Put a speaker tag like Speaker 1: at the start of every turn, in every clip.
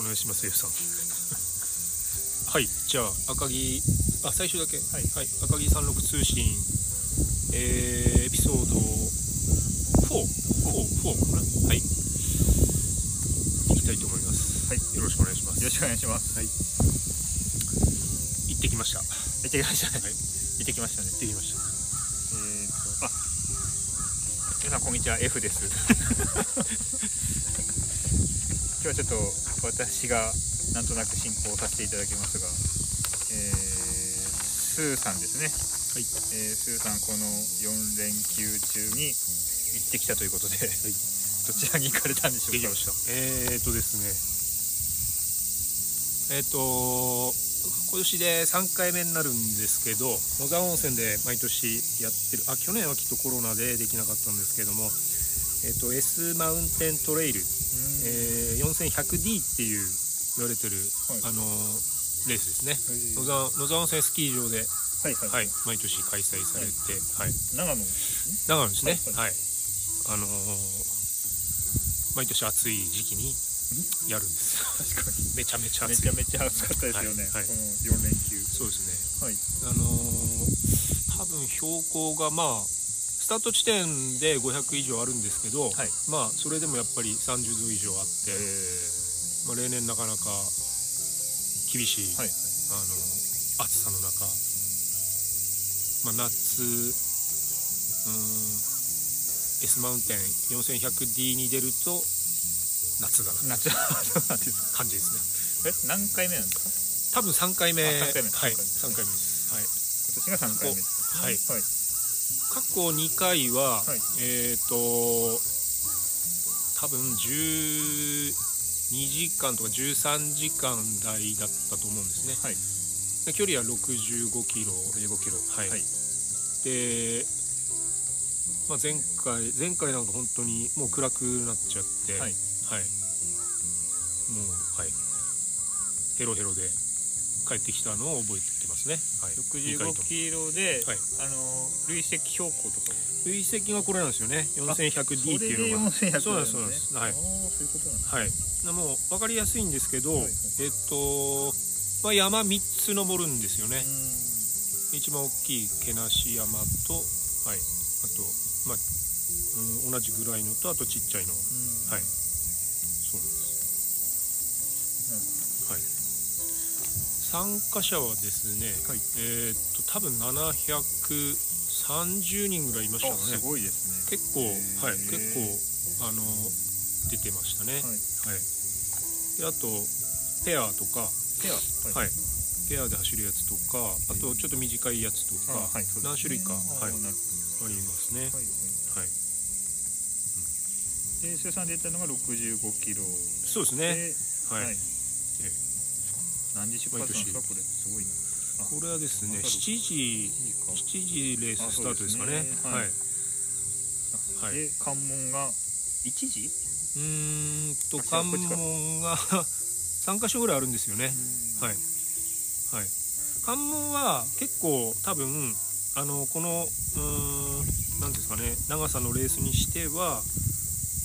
Speaker 1: くお願いします F さん。はいじゃあ赤木あ最初だけ。
Speaker 2: はい。
Speaker 1: はい、赤木三六通信えー、エピソード4 4 4かな。はい。いきたいと思います。
Speaker 2: はい。
Speaker 1: よろしくお願いします。
Speaker 2: よろしくお願いします。
Speaker 1: はい。行ってきました。行
Speaker 2: 行ってきましたね。
Speaker 1: はい。
Speaker 2: 行ってきましたね。
Speaker 1: ってきました。
Speaker 2: えーとあ皆さんこんにちは。F です。今日はちょっと私がなんとなく進行させていただきますが、えースーさんですね、
Speaker 1: はい。
Speaker 2: えースーさんこの4連休中に行ってきたということで、どちらに行かれたんでしょうか？
Speaker 1: えー、とですね。えっ、と今年で3回目になるんですけど野沢温泉で毎年やってる。あ去年はきっとコロナでできなかったんですけどもえっ、と S マウンテントレイル、
Speaker 2: うん。
Speaker 1: えー 4100D っていう言われてる、
Speaker 2: はい。
Speaker 1: あのレースですね。
Speaker 2: えー
Speaker 1: 野沢野沢温泉スキー場で、
Speaker 2: はいはい、
Speaker 1: はい、毎年開催されて、はい。
Speaker 2: 長野ですね。
Speaker 1: 長野ですね。
Speaker 2: は
Speaker 1: はい、あのー毎年暑い時期にやるんです。
Speaker 2: 確かに。
Speaker 1: めちゃめちゃ暑い。
Speaker 2: めちゃめちゃ暑かったですよね、
Speaker 1: はい。はい。
Speaker 2: この4連休。
Speaker 1: そうですね。
Speaker 2: はい。
Speaker 1: あのー多分標高がまあスタート地点で500以上あるんですけど、
Speaker 2: はい。
Speaker 1: まあそれでもやっぱり30度以上あって、まあ、例年なかなか厳しい、
Speaker 2: はいはい。
Speaker 1: あの暑さの中、まあ、夏うーん S マウンテン 4100D に出ると夏だな
Speaker 2: 夏。
Speaker 1: 感じですね。
Speaker 2: え何回目なんですか？
Speaker 1: 多分3回目。
Speaker 2: あ三回目。
Speaker 1: はい。
Speaker 2: 三回目。
Speaker 1: 3回目です。はい。
Speaker 2: 今年が3回目ですね。
Speaker 1: はい。
Speaker 2: はい
Speaker 1: 過去2回は、
Speaker 2: はい。
Speaker 1: えっ、と多分12時間とか13時間台だったと思うんですね。
Speaker 2: はい。
Speaker 1: で距離は65キロ
Speaker 2: 15キロ。
Speaker 1: はい。
Speaker 2: はい。
Speaker 1: で、まあ、前回前回なんか本当にもう暗くなっちゃって
Speaker 2: はい。
Speaker 1: はい。もうはい。ヘロヘロで帰ってきたのを覚えてますね、はい、二回と
Speaker 2: 65
Speaker 1: も
Speaker 2: キロで、
Speaker 1: はい。
Speaker 2: あの累積標高とか。
Speaker 1: 累積がこれなんですよね。4100D っていうのが。
Speaker 2: それで4100
Speaker 1: そうなんですそうなんです。はい。
Speaker 2: ああそういうことなんです
Speaker 1: はい、なもう分かりやすいんですけど、
Speaker 2: はいはい。
Speaker 1: えっと、まあ、山3つ登るんですよね、
Speaker 2: う
Speaker 1: 一番大きい毛無山と、はい、あと、まあうん、同じぐらいのとあとちっちゃいの、はい、参加者はですね、
Speaker 2: はい。
Speaker 1: えっと多分730人ぐらいいましたね。
Speaker 2: すごいですね。
Speaker 1: 結構、はい、結構あの出てましたね。
Speaker 2: はい。
Speaker 1: はい、であとペアとか、
Speaker 2: ペア？
Speaker 1: はい。ペアで走るやつとかあとちょっと短いやつとか、何種類か、
Speaker 2: あ
Speaker 1: はい、ありますね。
Speaker 2: はいはい。
Speaker 1: はい、
Speaker 2: で生産で出たのが65キロ。
Speaker 1: そうですね。
Speaker 2: で
Speaker 1: はい。
Speaker 2: はい何時出発ですか？
Speaker 1: 毎
Speaker 2: これすごいな。あ
Speaker 1: これはですね、
Speaker 2: わかる。
Speaker 1: 7時
Speaker 2: 7時か。
Speaker 1: 7時レーススタートですかね。
Speaker 2: あ
Speaker 1: はい。はい。
Speaker 2: で関門が1時？
Speaker 1: うーんと
Speaker 2: あ
Speaker 1: 関門が3箇所ぐらいあるんですよね。はい。はい。関門は結構多分あのこのうーんなんですかね長さのレースにしては、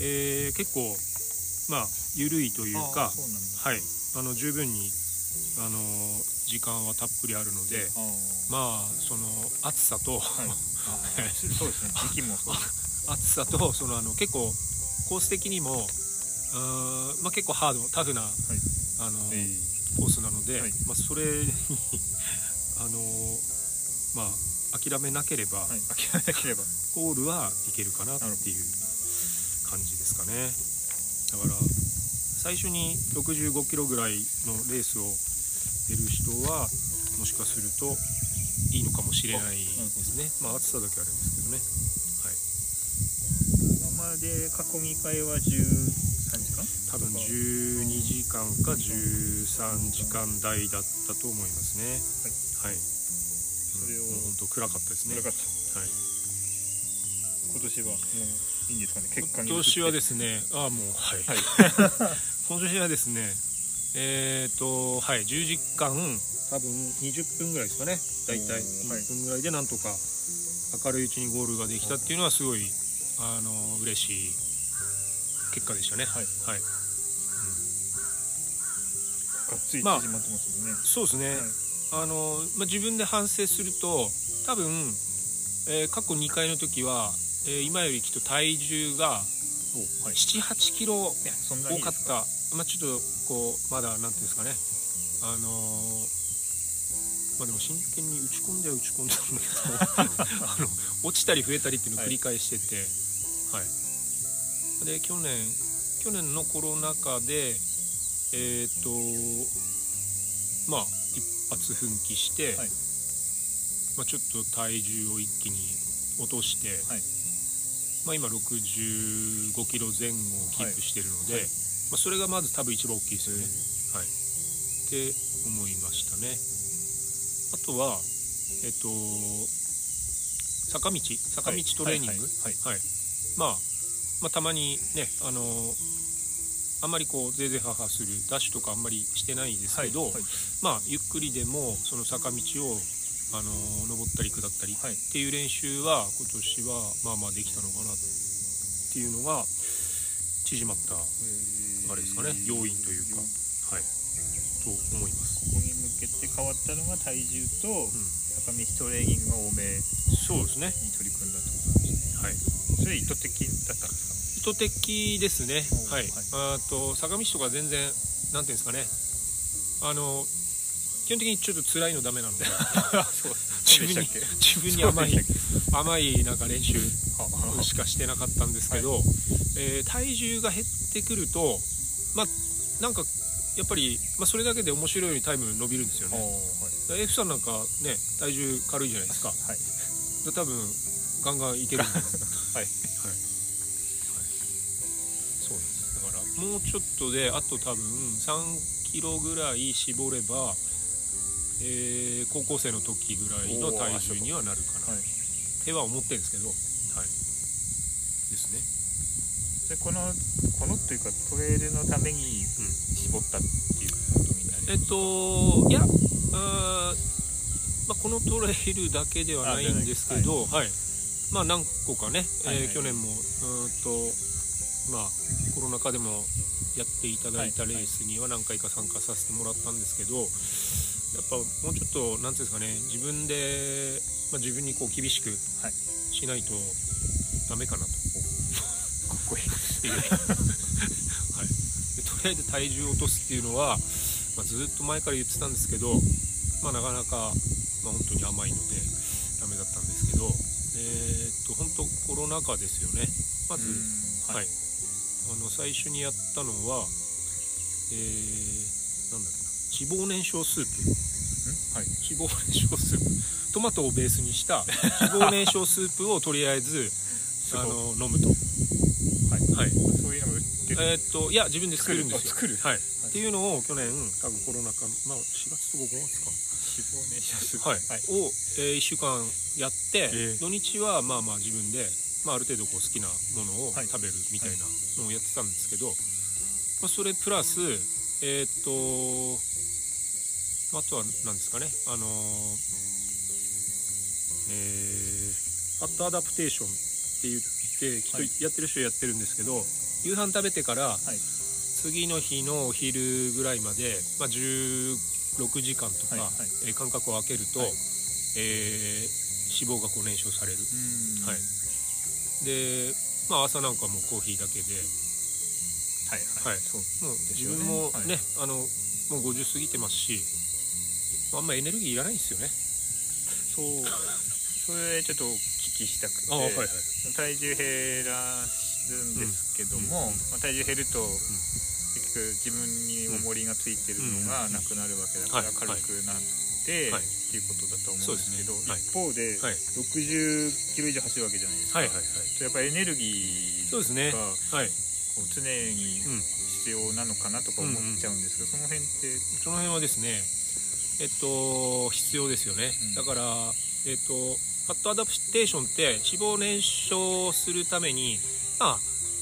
Speaker 1: えー結構まあ緩いという
Speaker 2: あ
Speaker 1: かはい。あの十分にあの時間はたっぷりあるので
Speaker 2: あー。
Speaker 1: まあその暑さと、
Speaker 2: はい。あーそうですね。時期も
Speaker 1: 暑さとそのあの結構コース的にもうーん、まあ、結構ハードタフな、あの
Speaker 2: え
Speaker 1: コースなので、
Speaker 2: はい。
Speaker 1: まあ、それに あのまあ諦めなければ、
Speaker 2: ーはい。諦めなければ。
Speaker 1: ゴールはいけるかなっていう感じですかね。だから最初に65キロぐらいのレースを出る人はもしかするといいのかもしれないですね。まあ暑さだけあれですけどね。はい。
Speaker 2: 今まで囲み会は13時間？
Speaker 1: 多分12時間か13時間台だったと思いますね。はい、
Speaker 2: それを
Speaker 1: うん本当暗かったですね。
Speaker 2: 暗かった。
Speaker 1: はい。
Speaker 2: 今年はもういいんですかね？結果に
Speaker 1: 今年はですすねああもうはい、
Speaker 2: はい。
Speaker 1: 今年はですねえっ、とはい 10時間多分20分ぐらいですかね。大体
Speaker 2: おーはい。
Speaker 1: 20分ぐらいでなんとか明るいうちにゴールができたっていうのはすごいあの嬉しい結果でしたね。
Speaker 2: はい。
Speaker 1: はい、
Speaker 2: がっつり
Speaker 1: ま
Speaker 2: まってますよね、
Speaker 1: そうですね、
Speaker 2: はい。
Speaker 1: あのまあ、自分で反省すると多分、えー過去2回の時は、えー今よりきっと体重が
Speaker 2: おはい。
Speaker 1: 78キロ多かった。まあ、ちょっとこうまだなんていうんですかね。あのーまあでも真剣に打ち込んでは打ち込んだんだけど あの落ちたり増えたりっていうのを繰り返してて。はい、で去年去年のコロナ禍でえっ、とまあ一発奮起して、
Speaker 2: はい。
Speaker 1: まあ、ちょっと体重を一気に落として、
Speaker 2: はい
Speaker 1: まあ、今65キロ前後をキープしてるので、
Speaker 2: はい。はい
Speaker 1: まあ、それがまず多分一番大きいですよね、はい、って思いましたね。あとはえっ、と坂道坂道トレーニング、
Speaker 2: はい
Speaker 1: まあ、まあたまにねあのあんまりこうぜいぜいははするダッシュとかあんまりしてないですけど、
Speaker 2: はい。はい。
Speaker 1: まあゆっくりでもその坂道をあの登ったり下ったり
Speaker 2: はい。
Speaker 1: っていう練習は今年はまあまあできたのかなっていうのが縮まった
Speaker 2: えー。
Speaker 1: あれですかね。要因というか。はい。と思います。
Speaker 2: ここに向けて変わったのが体重と
Speaker 1: うん。
Speaker 2: 坂道トレーニングが多めに
Speaker 1: そうですね。
Speaker 2: 取り組んだってことなんですね。
Speaker 1: はい。
Speaker 2: それ意図的だったんです
Speaker 1: 意図的ですね。
Speaker 2: お
Speaker 1: はい、
Speaker 2: はい。
Speaker 1: あと坂道とか全然なんていうんですかね。あの基本的にちょっと辛いのダメなんで 自分に自分に甘い甘いなんか練習
Speaker 2: け
Speaker 1: しかしてなかったんですけど、えー体重が減ってくるとまあなんかやっぱり、まあ、それだけで面白いようにタイム伸びるんですよ
Speaker 2: お
Speaker 1: ね
Speaker 2: ーはい。
Speaker 1: F さんなんかね体重軽いじゃないですか。
Speaker 2: はい。
Speaker 1: で多分ガンガンいけるんで。はい、
Speaker 2: はい。
Speaker 1: そうです。だからもうちょっとであと多分3キロぐらい絞れば、えー高校生の時ぐらいの体重にはなるかな。
Speaker 2: はい。
Speaker 1: は思ってるんですけど。はい。ですね。
Speaker 2: でこのこのというかトレイルのために絞ったっていうことにな。り
Speaker 1: えっといやあーまあ、このトレイルだけではないんですけどはい、まあ何個かね、えー
Speaker 2: はいはい。
Speaker 1: 去年もうーんとまあコロナ禍でもやっていただいたレースには何回か参加させてもらったんですけど、やっぱもうちょっとなんていうんですかね自分で、まあ、自分にこう厳しく
Speaker 2: はい。
Speaker 1: しないとダメかなと、
Speaker 2: かっこいい。
Speaker 1: はい、でとりあえず体重を落とすっていうのは、まあ、ずっと前から言ってたんですけど、まあ、なかなか、まあ、本当に甘いのでダメだったんですけどえーっと本当コロナ禍ですよね。まず、
Speaker 2: うん
Speaker 1: はい、あの最初にやったのは、えー、なんだっけ。な脂肪燃焼スープ。
Speaker 2: うん？はい。
Speaker 1: 脂肪燃焼スープ。トマトをベースにした脂肪燃焼スープをとりあえずあの飲むと、
Speaker 2: はい。
Speaker 1: はい。
Speaker 2: そういうのが売ってる。
Speaker 1: えーっといや自分で作るんですよ。
Speaker 2: 作るあ作る？
Speaker 1: はい。っていうのを去年多分コロナ禍、まあ、4月とか5月か。
Speaker 2: 脂肪燃焼する
Speaker 1: はい。
Speaker 2: はい。
Speaker 1: を、え1週間やって、
Speaker 2: ええ
Speaker 1: 土日はまあまあ自分で、まあ、ある程度こう好きなものを
Speaker 2: はい。
Speaker 1: 食べるみたいなのをやってたんですけど、まあ、それプラスえーっとまああとは何ですかね。あのーえー、ファットアダプテーションって言ってきっと
Speaker 2: はい
Speaker 1: やってる人やってるんですけど、夕飯食べてから
Speaker 2: はい。
Speaker 1: 次の日のお昼ぐらいまで、まあ、16時間とか、
Speaker 2: はいはい。
Speaker 1: えー間隔を空けると、
Speaker 2: はい。
Speaker 1: えー脂肪がこう燃焼される、
Speaker 2: うん。
Speaker 1: はい。で、まあ、朝なんかもコーヒーだけで。はい
Speaker 2: はい。はい。そう
Speaker 1: 自分も
Speaker 2: はい。
Speaker 1: ね、あのもう50過ぎてますしまああんまエネルギーいらないんですよね。
Speaker 2: そう。それちょっとお聞きしたくて、
Speaker 1: あはいはい。
Speaker 2: 体重減らすんですけども、
Speaker 1: うん。
Speaker 2: まあ、体重減ると、結局自分に重りがついてるのがなくなるわけだから
Speaker 1: うん
Speaker 2: 軽くなって、
Speaker 1: はい。
Speaker 2: っていうことだと思うんですけど
Speaker 1: ね。はい。
Speaker 2: 一方で
Speaker 1: はい。
Speaker 2: 60キロ以上走るわけじゃないですか、
Speaker 1: はいはいはい。
Speaker 2: やっぱりエネルギー
Speaker 1: そうですね。
Speaker 2: が
Speaker 1: はい、
Speaker 2: 常に
Speaker 1: うん、
Speaker 2: 必要なのかなとか思っちゃうんですけど、その辺って。
Speaker 1: その辺はですねえっと必要ですよね、
Speaker 2: うん。
Speaker 1: だからえっとファットアダプテーションって脂肪燃焼するためにまあ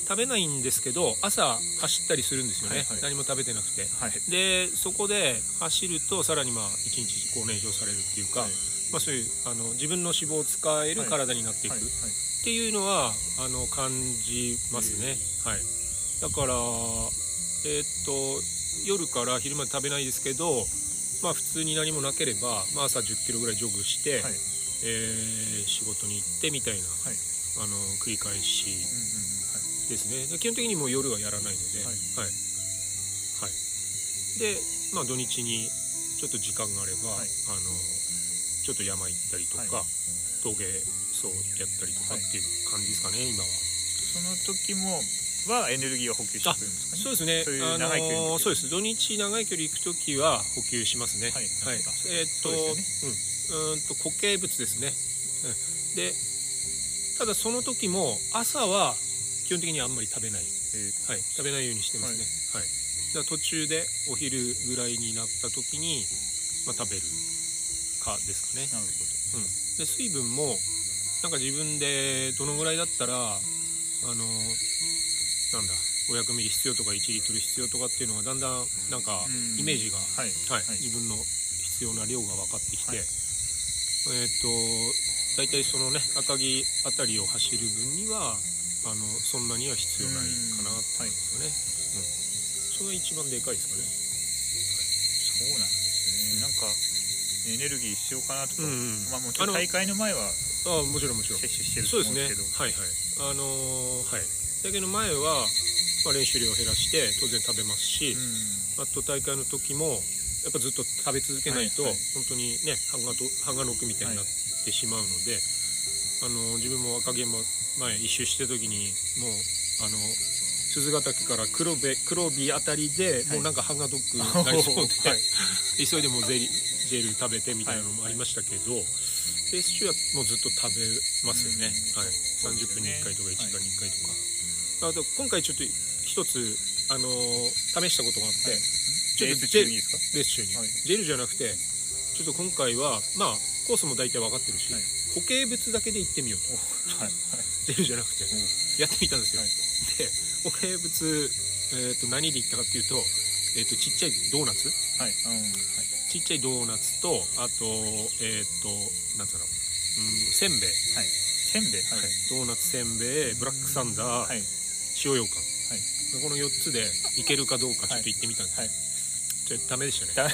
Speaker 1: 食べないんですけど朝走ったりするんですよね、
Speaker 2: はいはい。
Speaker 1: 何も食べてなくて。
Speaker 2: はい。
Speaker 1: でそこで走るとさらにまあ1日こう燃焼されるっていうか、
Speaker 2: はい。
Speaker 1: まあ、そういうあの自分の脂肪を使える
Speaker 2: はい。
Speaker 1: 体になっていく、っていうのはあの感じますね、はい、だからえーっと夜から昼まで食べないですけどまあ普通に何もなければ、まあ、朝1 0キロぐらいジョグして、
Speaker 2: はい。
Speaker 1: えー仕事に行ってみたいな、
Speaker 2: はい。
Speaker 1: あの繰り返し
Speaker 2: うんうんうんはい。
Speaker 1: ですね。で基本的にもう夜はやらないので、
Speaker 2: はい。
Speaker 1: で、まあ、土日にちょっと時間があれば、
Speaker 2: はい。
Speaker 1: あのちょっと山行ったりとか、
Speaker 2: はい。
Speaker 1: 峠走やったりとかっていう感じですかね、今は。
Speaker 2: その時もはエネルギーを補給してくるんですかね
Speaker 1: そうですね。
Speaker 2: そういう長い距離の時
Speaker 1: そうです。土日長い距離行くときは補給しますね。
Speaker 2: はい
Speaker 1: はい。
Speaker 2: あ
Speaker 1: えーっと、
Speaker 2: そうです
Speaker 1: うん、うーんと固形物ですね。うん、で、ただその時も朝は基本的にあんまり食べない。
Speaker 2: えー
Speaker 1: はい。食べないようにしてますね。はい。だから途中でお昼ぐらいになった時に、まあ、食べるかですかね。
Speaker 2: なるほ
Speaker 1: うん。で水分もなんか自分でどのぐらいだったらあのなんだ500ミリ必要とか1リットル必要とかっていうのがだんだんなんか
Speaker 2: うん。
Speaker 1: イメージが、
Speaker 2: どはい。
Speaker 1: はい。
Speaker 2: はい。
Speaker 1: 自分の必要な量が分かってきて、
Speaker 2: はい。
Speaker 1: えっ、と大体そのね赤城あたりを走る分にはあのそんなには必要ないかなって思いますかね、うん。それが一番でかいですかね。
Speaker 2: そうなんですね。なんかエネルギー必要かなとか、
Speaker 1: うんうん。
Speaker 2: まあもちろん大会の前は
Speaker 1: ああもちろんもちろん。
Speaker 2: 摂取してると
Speaker 1: そうですね
Speaker 2: 思うんですけど
Speaker 1: はいはい。あのーはいだけど前は、まあ、練習量を減らして当然食べますし、あと大会の時もやっぱずっと食べ続けないと、
Speaker 2: はいはい。
Speaker 1: 本当にね半がと半がのくみたいになってしまうので、あの自分も赤毛も前一周してる時にもうあの鈴ヶ岳から黒部黒帯あたりで、
Speaker 2: はい。
Speaker 1: もうなんか半がどくなりそうで、
Speaker 2: はい。
Speaker 1: 急いでもうゼリジェル食べてみたいなのもありましたけど、レース中はもうずっと食べますよね、はい、
Speaker 2: そうですよね。
Speaker 1: 30分に1回とか1時間
Speaker 2: はい
Speaker 1: に1回とか、あと今回ちょっと一つ、あのー試したことがあって、
Speaker 2: はい。
Speaker 1: ちょっと
Speaker 2: レース中にですか？
Speaker 1: レース中に、
Speaker 2: はい。
Speaker 1: ジェルじゃなくてちょっと今回はまあコースも大体分かってるし、
Speaker 2: はい。
Speaker 1: 固形物だけで行ってみようと。
Speaker 2: はい
Speaker 1: ジェルじゃなくてやってみたんですよ、
Speaker 2: はい。
Speaker 1: で固形物、えー、と何で行ったかっていうと,、えー、とちっちゃいドーナツ。
Speaker 2: はいうんはい。
Speaker 1: ちっちゃいドーナツとあとえっ、となんつうの、うん、せんべい、
Speaker 2: はい。せんべい。はい。
Speaker 1: ドーナツせんべいブラックサンダー、
Speaker 2: はい
Speaker 1: 塩羊羹、
Speaker 2: はい。
Speaker 1: この4つでいけるかどうかちょっと行ってみたんです、
Speaker 2: はい。
Speaker 1: ちょっとダメでしたね。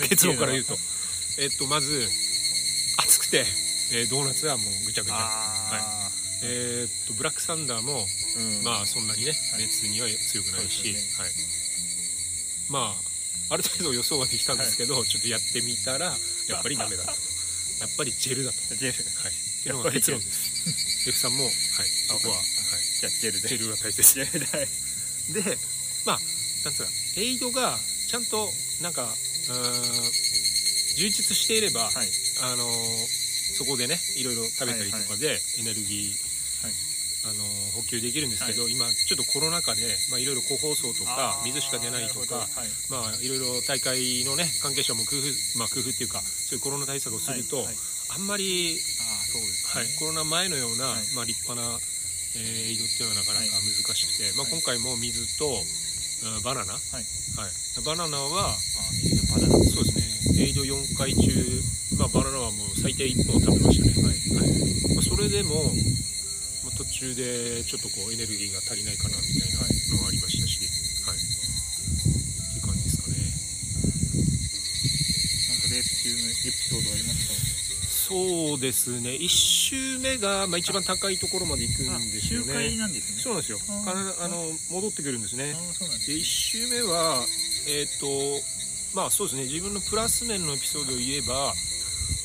Speaker 1: 結論から言うと。えっとまず暑くて、えードーナツはもうぐちゃぐちゃ。
Speaker 2: あ
Speaker 1: えーっとブラックサンダーも、
Speaker 2: ーうん。
Speaker 1: まあそんなにね
Speaker 2: はい。
Speaker 1: 熱には強くないし、
Speaker 2: そうですよ
Speaker 1: はい、まあある程度予想はできたんですけど、ちょっとやってみたらやっぱりダメだったと。やっぱりジェルだと、
Speaker 2: ジェル。
Speaker 1: はい、っていうのが結論です。F さんも、はい、そこは、はい、
Speaker 2: じゃあジェルで。
Speaker 1: ジェルが大切。
Speaker 2: ジェルで
Speaker 1: でまあなんつうかエイドがちゃんとなんか充実していれば、
Speaker 2: はい。
Speaker 1: あのーそこでねいろいろ食べたりとかでエネルギー、
Speaker 2: はい。
Speaker 1: あのー補給できるんですけど、今ちょっとコロナ禍で、まあ、いろいろ個包装とか水しか出ないとかまあいろいろ大会のね関係者も工夫まあ工夫っていうかそういうコロナ対策をすると、
Speaker 2: はいはい。
Speaker 1: あんまり、
Speaker 2: ああそうです
Speaker 1: はい
Speaker 2: ね、
Speaker 1: コロナ前のような、
Speaker 2: はい。
Speaker 1: まあ、立派な、えーエイドっていうのはなかなか
Speaker 2: はい
Speaker 1: 難しくて、まあ、
Speaker 2: はい
Speaker 1: 今回も水と、うんバナナ、
Speaker 2: はい。
Speaker 1: はい、バナナは
Speaker 2: あーバナナ。
Speaker 1: そうですね。エイド4回中、まあ、バナナはもう最低1本食べましたね、はい。まあ、それでも、まあ、途中でちょっとこうエネルギーが足りないかなみたいなのがありましたし、はい。っていう感じですかね。
Speaker 2: なんかレース中のエピソードありますか？
Speaker 1: そうですね。1周目が、まあ、一番高いところまで行く
Speaker 2: あ
Speaker 1: んですよ
Speaker 2: 周回
Speaker 1: ね
Speaker 2: なんですね。
Speaker 1: そうなんですよ。
Speaker 2: あ
Speaker 1: かなあの戻ってくるんですね。
Speaker 2: です。
Speaker 1: で1周目はえっ、とまあそうですね。自分のプラス面のエピソードを言えば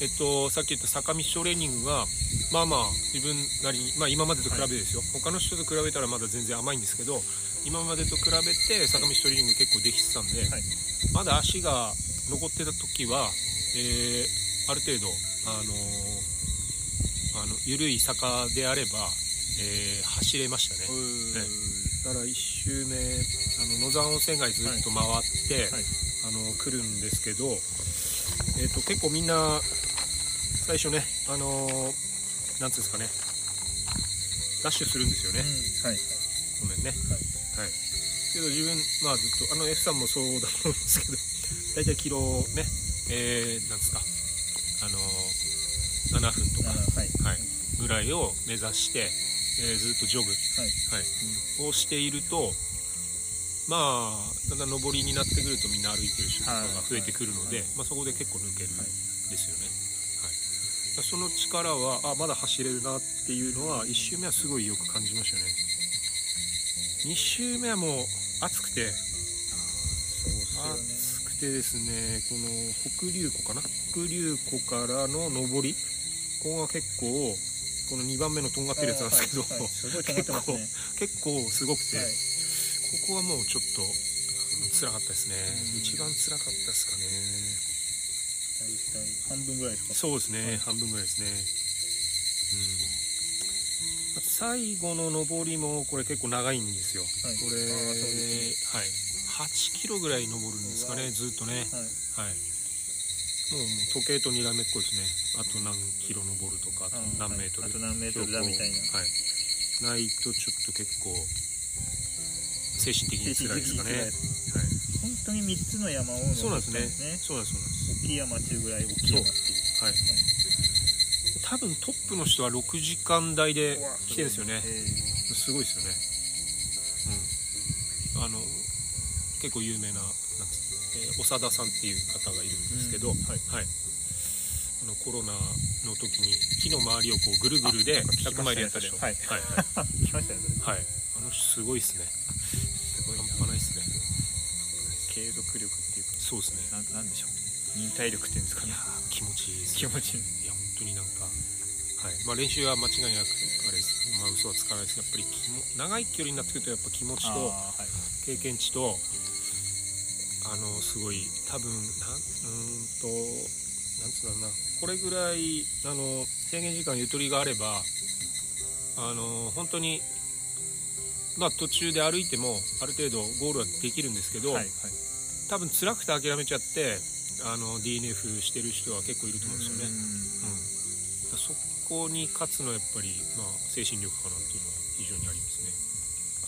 Speaker 1: えっとさっき言った坂道トレーニングがまあまあ自分なりに、まあ、今までと比べですよ、他の人と比べたらまだ全然甘いんですけど今までと比べて坂道トレーニング結構できてたんで、
Speaker 2: はい。
Speaker 1: まだ足が残ってた時は、えーある程度あのーあの緩い坂であれば、えー走れましたね。だから1周目あの野沢温泉街ずっと回って、
Speaker 2: はい。
Speaker 1: あの来るんですけど、えー、と結構みんな最初ねあのーなんつうんですかねダッシュするんですよね、
Speaker 2: うん。はい。
Speaker 1: ごめんね。はい、けど自分まあずっとあの F さんもそうだと思うんですけど大体キロねえー、なんですかあのー7分とか、はい。ぐらいを目指して、えーずっとジョグ
Speaker 2: はい。
Speaker 1: はい、をしているとまあだんだん上りになってくるとみんな歩いてる人とかが増えてくるので、
Speaker 2: はい。
Speaker 1: まあ、そこで結構抜けるん
Speaker 2: はい。
Speaker 1: ですよね、はい。その力はあまだ走れるなっていうのは1周目はすごいよく感じましたね。2周目はもう暑くて暑くてですねこの北竜湖かな？北竜湖からの上り？ここが結構この2番目のとんがってるやつなんですけど、
Speaker 2: はいはいすごい尖ってますね。
Speaker 1: 結構すごくて、
Speaker 2: はい。
Speaker 1: ここはもうちょっと辛かったですね、
Speaker 2: うん。
Speaker 1: 一番辛かったですかね。
Speaker 2: 大体半分ぐらいですか。
Speaker 1: そうですね、
Speaker 2: はい。
Speaker 1: 半分ぐらいですね。うん。最後の上りもこれ結構長いんですよ、
Speaker 2: はい。
Speaker 1: これはい8キロぐらい登るんですかねずっとね。
Speaker 2: はい。
Speaker 1: はい。もう時計とにらめっこですね。あと何キロ登るとかあと
Speaker 2: あ
Speaker 1: 何メートル、
Speaker 2: はい。あと何メートルだみたいな。
Speaker 1: はい。ないとちょっと結構精神的に辛いですかね。
Speaker 2: 精
Speaker 1: はい。
Speaker 2: 本当に3つの山を登った
Speaker 1: そうなんですね。
Speaker 2: ね
Speaker 1: そうなんですそうなんです。
Speaker 2: 大きい山中ぐらい大きい山っていう。
Speaker 1: はい。多分トップの人は6時間台で来てるんですよね。
Speaker 2: え
Speaker 1: すごいですよね結構有名なえー長田さんっていう方がいるんですけど、
Speaker 2: うん。
Speaker 1: はい、はい、あのコロナの時に木の周りをこうぐるぐるで
Speaker 2: あなんか聞き
Speaker 1: 100
Speaker 2: ましたね
Speaker 1: マイルやった人
Speaker 2: それはい。
Speaker 1: はい
Speaker 2: ー 来ましたよそれ。
Speaker 1: はい、はい、あの人すごいですね。
Speaker 2: すごいな
Speaker 1: 半端ないですね。
Speaker 2: 継続力っていうか。
Speaker 1: そうですね。
Speaker 2: なんなんでしょうね。忍耐力っていうんですかね。
Speaker 1: いやー気持ちいいです
Speaker 2: 気持ちいい。
Speaker 1: いや本当になんか、はい。まあ、練習は間違いなくあれです、まあ、嘘はつかないです。やっぱり気も長い距離になってくるとやっぱ気持ちと経験値とあのすごい多分なんんとなんつうんだろうな。これぐらいあの制限時間ゆとりがあればあの本当にまあ途中で歩いてもある程度ゴールはできるんですけど、
Speaker 2: はいはい。
Speaker 1: 多分辛くて諦めちゃってあの DNF してる人は結構いると思うんですよね。うん、そこに勝つのはやっぱり、まあ、精神力かなっていう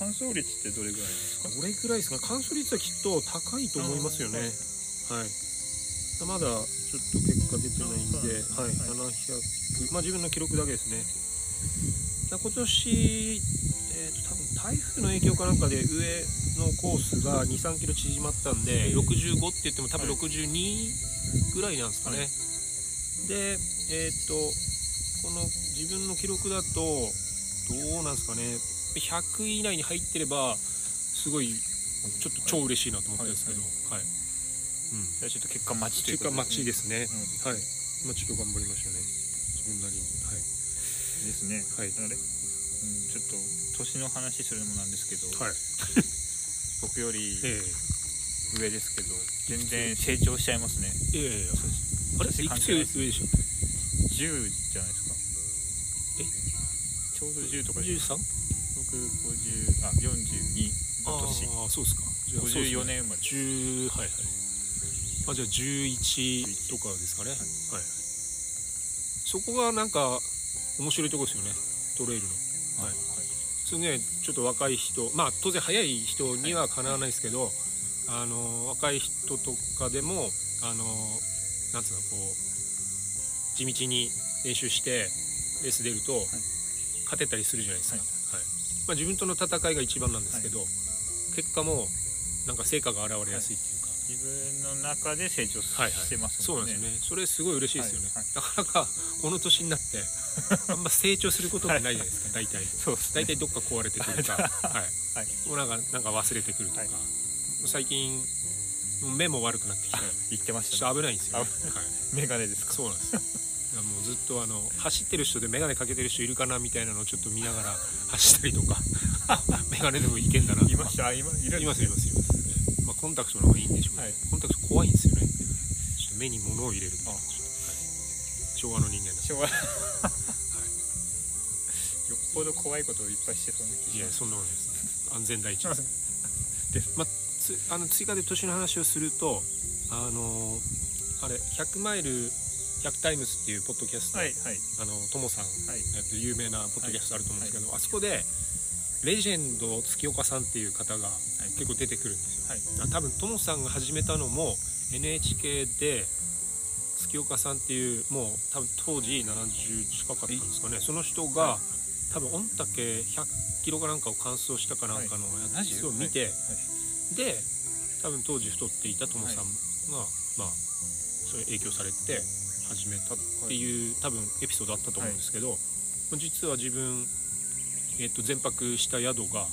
Speaker 2: 乾燥率ってどれぐらいですか？
Speaker 1: どれぐらいですか乾燥率はきっと高いと思いますよね。はい。まだちょっと結果出てないんで、はい、
Speaker 2: なんです
Speaker 1: 700、まあ自分の記録だけですね。今年、えーと多分台風の影響かなんかで上のコースが2、3キロ縮まったんで、
Speaker 2: へー
Speaker 1: 65って言っても多分
Speaker 2: はい
Speaker 1: 62ぐらいなんですかね。
Speaker 2: はい
Speaker 1: で、えっ、と、この自分の記録だと、どうなんですかね、100位以内に入ってれば、すごい、ちょっと超嬉しいなと思ったんですけど、はい。うん。
Speaker 2: ちょっと結果待ちという
Speaker 1: 結果待ちですすね。はい。まあちょっと頑張りましたね。自分なりに。はい。
Speaker 2: ですね
Speaker 1: はい
Speaker 2: あれ、うん、ちょっと年の話するのもなんですけど、
Speaker 1: はい。
Speaker 2: 僕より
Speaker 1: え
Speaker 2: 上ですけど全然成長しちゃいますね
Speaker 1: えいやいやいや。あれ？いくつ上でしょ
Speaker 2: 10じゃないですか
Speaker 1: え？
Speaker 2: ちょうど10とか
Speaker 1: ?13?
Speaker 2: 僕50あ42の年。
Speaker 1: ああ、そうですか。じゃあそうです。ね
Speaker 2: 54年生まれ。
Speaker 1: 10はいはい。あじゃあ11とかですかね。はい、そこがなんか面白いところですよね。トレイルの。はい。すげえちょっと若い人。まあ当然早い人にはかなわないですけど、あの若い人とかでもあのなんつうのこう地道に練習してレース出ると、勝てたりするじゃないですか、
Speaker 2: は
Speaker 1: はいまあ、自分との戦いが一番なんですけど、結果もなんか成果が現れやすいっていうか、
Speaker 2: 自分の中で成長し
Speaker 1: はいはい。
Speaker 2: してます
Speaker 1: そうなんですよね。それすごい嬉しいですよね、
Speaker 2: はいはい。
Speaker 1: なかなかこの年になって あんま成長することってないじゃないですか大体。
Speaker 2: そうですね。
Speaker 1: 大体どっか壊れてくるか、はい。
Speaker 2: はい
Speaker 1: もうなんかなんか忘れてくるとか、
Speaker 2: はい。
Speaker 1: 最近目も悪くなってきて
Speaker 2: 言ってまし
Speaker 1: ちょっ
Speaker 2: たね
Speaker 1: と危ないんですよ、ね。
Speaker 2: 危
Speaker 1: はい、
Speaker 2: メガネですか？
Speaker 1: そうなんですもうずっとあの走ってる人で眼鏡かけてる人いるかなみたいなのをちょっと見ながら 走ったりとか。眼鏡でもいけんだな。とか
Speaker 2: いました？あ今いる
Speaker 1: いますいますいます、まあ、コンタクトの方がいいんでしょうけど、
Speaker 2: はい。
Speaker 1: コンタクト怖いんですよね。ちょっと目に物を入れる
Speaker 2: あ
Speaker 1: はい。昭和の人間だ
Speaker 2: 昭和。よっぽど怖いことをいっぱいしてそうな気
Speaker 1: いやそんなことです安全第一。
Speaker 2: ま
Speaker 1: です。
Speaker 2: すです。
Speaker 1: まあ、つあの追加で年の話をするとあのあれ100マイル100タイムズっていうポッドキャスト、
Speaker 2: はいはい。
Speaker 1: あのトモさん
Speaker 2: はい。
Speaker 1: やってる有名なポッドキャストあると思うんですけど、あそこでレジェンド月岡さんっていう方が結構出てくるんですよ、
Speaker 2: はい。
Speaker 1: あ多分トモさんが始めたのも NHK で月岡さんっていうもう多分当時70近かったんですかね。その人が、
Speaker 2: は
Speaker 1: 多分御嶽100キロかなんかを完走したかなんかのやつを見て、で？多分当時太っていたトモさんが、まあそれ影響されて始めたっていう、多分エピソードあったと思うんですけど、実は自分、えっと全泊した宿が、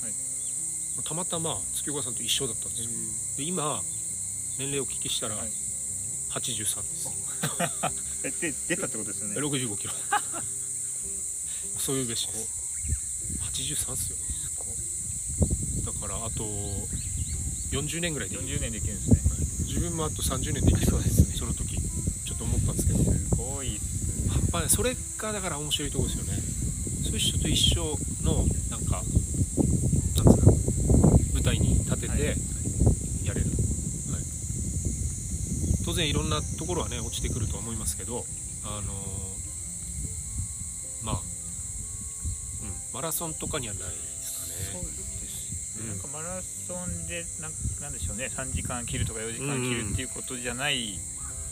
Speaker 1: たまたま月岡さんと一緒だったんですよ。で今年齢をお聞きしたら
Speaker 2: はい。
Speaker 1: 83です、
Speaker 2: えで出たってことですよね。
Speaker 1: 65キロ。そういうべしです。83っすよ。だからあと40年ぐらいでいい
Speaker 2: 40年できるんですね。
Speaker 1: 自分もあと30年できる。
Speaker 2: そうですね。
Speaker 1: その時ちょっと思ったんですけど。
Speaker 2: すごいっすね。
Speaker 1: 半端ないそれがだから面白いところですよね。そういう人と一緒のなんかなんつうか舞台に立て
Speaker 2: はい
Speaker 1: てやれる、はい。当然いろんなところはね落ちてくるとは思いますけどあのーまあ、うん、マラソンとかにはないですか
Speaker 2: そう
Speaker 1: ね
Speaker 2: なんかマラソンでなんなんでしょうね。3時間切るとか4時間切るっていうことじゃない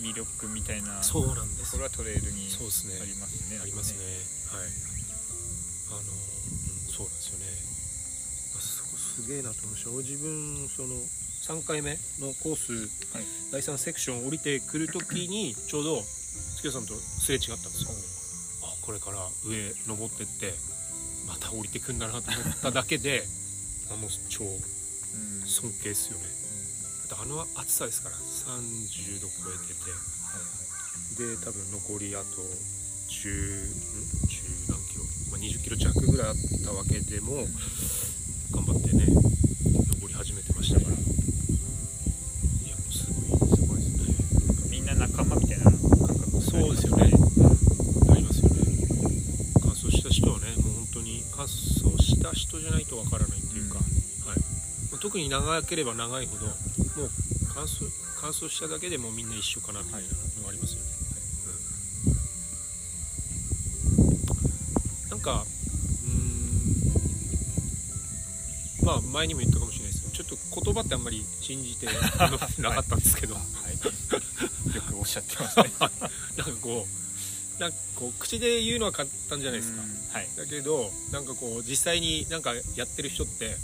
Speaker 2: 魅力みたいなと
Speaker 1: そうなん。です
Speaker 2: ころはトレイルに
Speaker 1: そうですね。
Speaker 2: ありますね。
Speaker 1: ありますね。はい。あの、うん、そうなんですよね。あそこすげえなと思いました。俺自分その3回目のコース、
Speaker 2: はい。
Speaker 1: 第3セクション降りてくる時にちょうど月さんとすれ違ったんですよ。あこれから上登ってってまた降りてくんだなと思っただけで あもう超
Speaker 2: うん。
Speaker 1: 尊敬ですよね。だってあの暑さですから30度超えててで多分残りあと10ん？10何キロ、まあ、20キロ弱ぐらいあったわけでも頑張ってね登り始めてましたから。いやもうすごい
Speaker 2: すごいですね。みんな仲間みたいな感覚
Speaker 1: そうですよね、ありますよね。乾燥した人はねもう本当に乾燥した人じゃないとわからないっていうか、
Speaker 2: うん。
Speaker 1: はい。まあ特に長ければ長いほどもう乾燥乾燥しただけでもうみんな一緒かなみたいなのがありかうーん。まあ前にも言ったかもしれないですけどちょっと言葉ってあんまり信じて なかったんですけど、
Speaker 2: はい、よくおっしゃってますね。
Speaker 1: なんかこうなんかこう口で言うのは簡単じゃないですか、
Speaker 2: うん。はい。
Speaker 1: だけどなんかこう実際になんかやってる人って、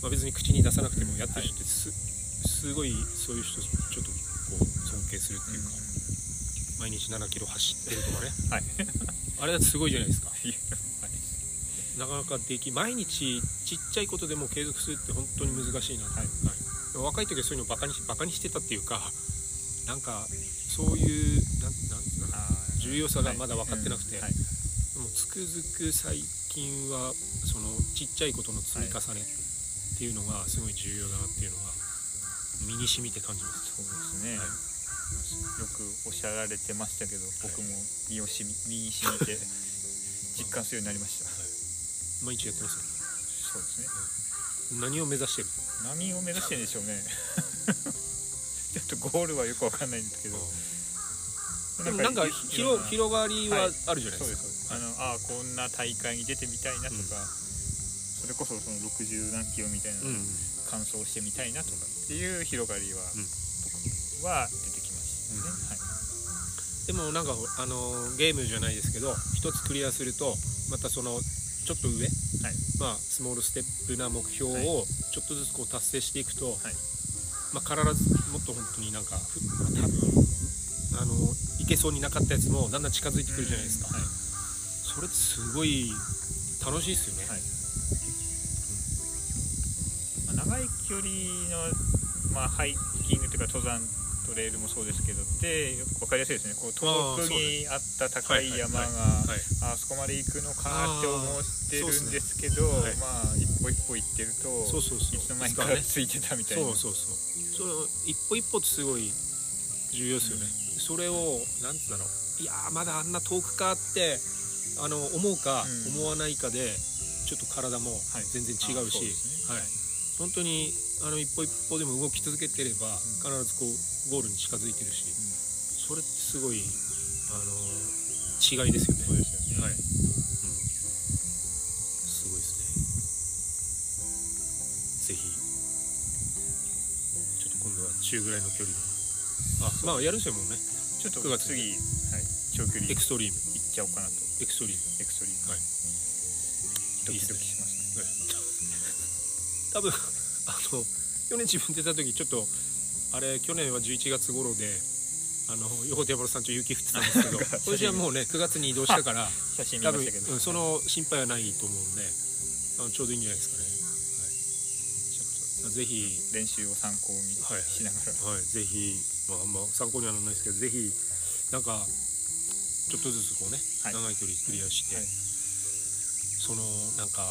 Speaker 1: まあ、別に口に出さなくてもやってる人ってす,、すごいそういう人ちょっとこう尊敬するっていうか、毎日7キロ走ってるとかね。
Speaker 2: はい。
Speaker 1: あれだってすごいじゃないですか。
Speaker 2: はい。
Speaker 1: なかなかでき毎日ちっちゃいことでも継続するって本当に難しいな、
Speaker 2: はい。
Speaker 1: 若い時はそういうのをバカにしバカにしてたっていうかなんかそういうなんなんつうのかな。重要さがまだ分かってなくて、
Speaker 2: うん。はい。
Speaker 1: でもつくづく最近はそのちっちゃいことの積み重ねっていうのがすごい重要だなっていうのが身に染みて感じます。
Speaker 2: そうですね、
Speaker 1: はい。
Speaker 2: よくしゃられてましたけど僕も身をしみ身に染みて実感するようになりました
Speaker 1: 毎日やってますよ
Speaker 2: そうですね
Speaker 1: 何を目指してる
Speaker 2: 何を目指してるんでしょうねちょっとゴールはよくわかんないんですけど
Speaker 1: でもなんか広
Speaker 2: な
Speaker 1: 広がりはあるじゃない
Speaker 2: そう
Speaker 1: で
Speaker 2: すすあ、のあこんな大会に出てみたいなとか、それこそその60何キロみたいなの完走してみたいなとかっていう広がりは、
Speaker 1: うん
Speaker 2: 僕は出てきましたね、
Speaker 1: うん
Speaker 2: はい
Speaker 1: でもなんかあのゲームじゃないですけど一つクリアするとまたそのちょっと上、
Speaker 2: はい。
Speaker 1: まあスモールステップな目標をちょっとずつこう達成していくと、
Speaker 2: はい。
Speaker 1: まあ、必ずもっと本当になんかふ、まあ、多分あのいけそうになかったやつもだんだん近づいてくるじゃないですか、
Speaker 2: はい。
Speaker 1: それってすごい楽しいですよね、
Speaker 2: はい。まあ長い距離の、まあ、ハイキングというか登山トレイルもそうですけどって分かりやすいですね。こう遠くにあった高い山が
Speaker 1: はい
Speaker 2: あそこまで行くのかって思ってるんですけど
Speaker 1: ね。はい。
Speaker 2: まあ一歩一歩行ってると
Speaker 1: そうそうそう。
Speaker 2: いつの間に
Speaker 1: か
Speaker 2: ついてたみたいな。
Speaker 1: そうそうそう。その一歩一歩ってすごい重要ですよね、それをなんつうんだろういやーまだあんな遠くかってあの思うか
Speaker 2: うん。
Speaker 1: 思わないかで、ちょっと体も
Speaker 2: はい。
Speaker 1: 全然違うし、
Speaker 2: あそうですね。
Speaker 1: はい、本当にあの一歩一歩でも動き続けてれば、必ずこうゴールに近づいてるし、それってすごいあの違いですよね。
Speaker 2: そうですよね。
Speaker 1: はい、うん、すごいですね。ぜひちょっと今度は中ぐらいの距離のあまあやるんですよもうね。
Speaker 2: ちょっと
Speaker 1: 9月
Speaker 2: 次、はい、長距離行っ
Speaker 1: エクストリーム。
Speaker 2: ちゃおうかなと。
Speaker 1: エクストリーム。
Speaker 2: エクストリーム。
Speaker 1: はい。
Speaker 2: ドキドキしますね。
Speaker 1: 多分あの去年自分出た時ちょっとあれ去年は11月頃であの横手山さんと雪降ってたんですけど今年はもうね9月に移動したから 多分その心配はないと思うんであのちょうどいいんじゃないですかね、はい、ぜひ
Speaker 2: 練習を参考に
Speaker 1: はい
Speaker 2: しながら、
Speaker 1: はい、ぜひ、まあ、あんま参考にはならないですけど、ぜひ、なんか、ちょっとずつこうね、
Speaker 2: はい。
Speaker 1: 長い距離クリアして、
Speaker 2: はい。
Speaker 1: その、なんか、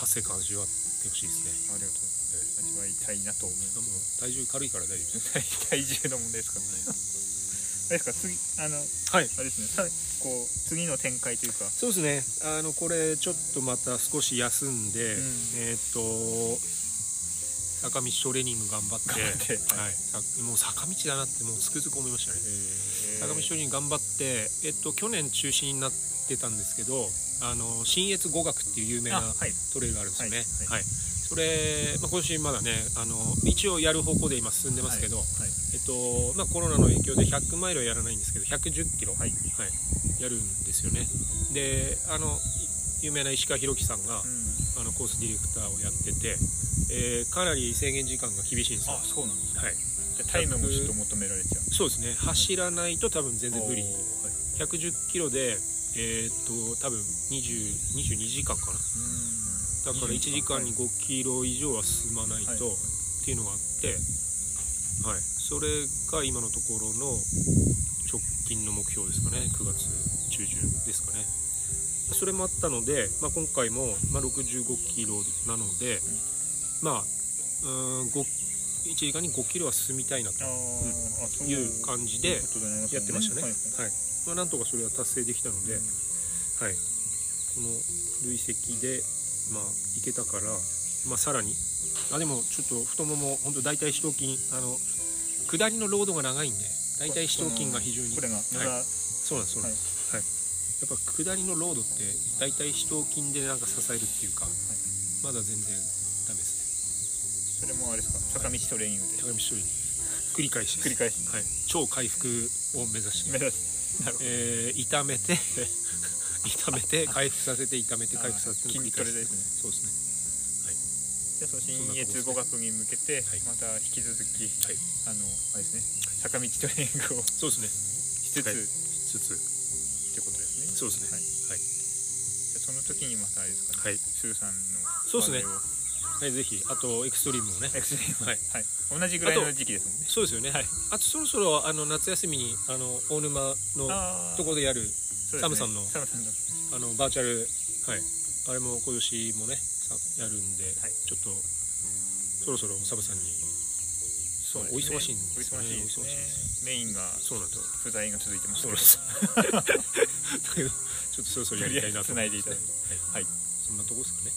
Speaker 1: 達成感味わってほしいですね。
Speaker 2: ありがとう味わいたいなと思います
Speaker 1: 体重軽いから大丈夫です。
Speaker 2: 体 体重の問題ですか、あ れですか？次あの
Speaker 1: はい。
Speaker 2: あれですね。さこう次の展開というか。
Speaker 1: そうですね。あの、これ、ちょっとまた少し休んで、
Speaker 2: うん。
Speaker 1: えーっと、坂道トレーニング頑張って、
Speaker 2: はい。
Speaker 1: はい。さもう坂道だなって、もうつくづく思いましたね。
Speaker 2: え
Speaker 1: 坂道トレーニング頑張って、えっと、去年中止になってたんですけどあの新越語学っていう有名なトレイルがあるんですよね。
Speaker 2: はい。
Speaker 1: はい、それ、まあ、今年まだねあの一応やる方向で今進んでますけど、
Speaker 2: はい
Speaker 1: えっとまあ、コロナの影響で100マイルはやらないんですけど110キロ、
Speaker 2: はい。
Speaker 1: やるんですよね。であのい有名な石川博樹さんが、
Speaker 2: うん。
Speaker 1: あのコースディレクターをやってて、えーかなり制限時間が厳しいんですよ。
Speaker 2: あそうなんですね。
Speaker 1: はい。
Speaker 2: じゃあタイムもちょっと求められちゃう。
Speaker 1: そうですね。走らないと多分全然無理。
Speaker 2: はい。
Speaker 1: 110キロでえーっと多分20 22時間かな。
Speaker 2: うん
Speaker 1: だから1時間。に5キロ以上は進まないと、
Speaker 2: はい。
Speaker 1: っていうのがあってはい。それが今のところの直近の目標ですかね。9月中旬ですかね。それもあったので、まあ、今回も、まあ、65キロなので、まあうーん5 1時間に5キロは進みたいなという感じでやってましたね。
Speaker 2: は
Speaker 1: はい。い。まあ、なんとかそれは達成できたので、はい、この累積で、まあ、いけたから、まあ、さらに。あでもちょっと太もも本当大腿四頭筋あの下りのロードが長いんで大腿四頭筋が非常に。
Speaker 2: これが
Speaker 1: はい。そうなんですそうなんです、はい。やっぱ下りのロードって大腿四頭筋でなんか支えるっていうか、まだ全然ダメですね。
Speaker 2: それもあれですか？坂道トレーニングで。
Speaker 1: 高見一人に繰り返し
Speaker 2: 繰り返し。
Speaker 1: はい、超回復を目指して。
Speaker 2: 目指すなるほど。
Speaker 1: えー炒めて 炒めて回復させて炒めて回復させて
Speaker 2: 筋トレですね。
Speaker 1: そうですね。
Speaker 2: じゃあその新越語学に向けて
Speaker 1: はい。
Speaker 2: また引き続き
Speaker 1: はい。
Speaker 2: あのあれですね坂道トレーニングを
Speaker 1: そうですね
Speaker 2: しつつ、
Speaker 1: はい。
Speaker 2: っ
Speaker 1: つつ。
Speaker 2: てことですね。
Speaker 1: そうですね。
Speaker 2: はい。
Speaker 1: はい、
Speaker 2: じゃあその時にまたあれですかね、
Speaker 1: はい。
Speaker 2: スーさんの
Speaker 1: そうですね。はい、ぜひ。あとエクストリームもね。
Speaker 2: エクストリーム
Speaker 1: はい。
Speaker 2: はい、同じぐらいの時期ですもんね。
Speaker 1: そうですよね、
Speaker 2: はい。
Speaker 1: あとそろそろあの夏休みにあの大沼のところでやるサムさんの
Speaker 2: サムさんの。
Speaker 1: あのバーチャルはい。あれも今年もねさやるんで、
Speaker 2: はい。
Speaker 1: ちょっとそろそろサブさんに
Speaker 2: そう
Speaker 1: お忙しいんですよね。
Speaker 2: お忙しいですね。メインが
Speaker 1: そうなんです
Speaker 2: 不在が続いてます
Speaker 1: そう
Speaker 2: け
Speaker 1: なん
Speaker 2: ど
Speaker 1: です。だけどちょっとそろそろやりたいなと
Speaker 2: いでいただいて
Speaker 1: はい、
Speaker 2: はい。
Speaker 1: そんなとこですかね。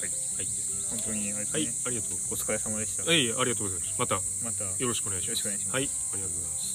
Speaker 2: はい。
Speaker 1: はい。
Speaker 2: 本当にあれです
Speaker 1: はい。
Speaker 2: ね、
Speaker 1: ありがとう。
Speaker 2: お疲れ様でした、
Speaker 1: はいありがとうございます。また。
Speaker 2: また。よ
Speaker 1: よろしくお願いします。
Speaker 2: ろしくお願いします。
Speaker 1: はい。ありがとうございます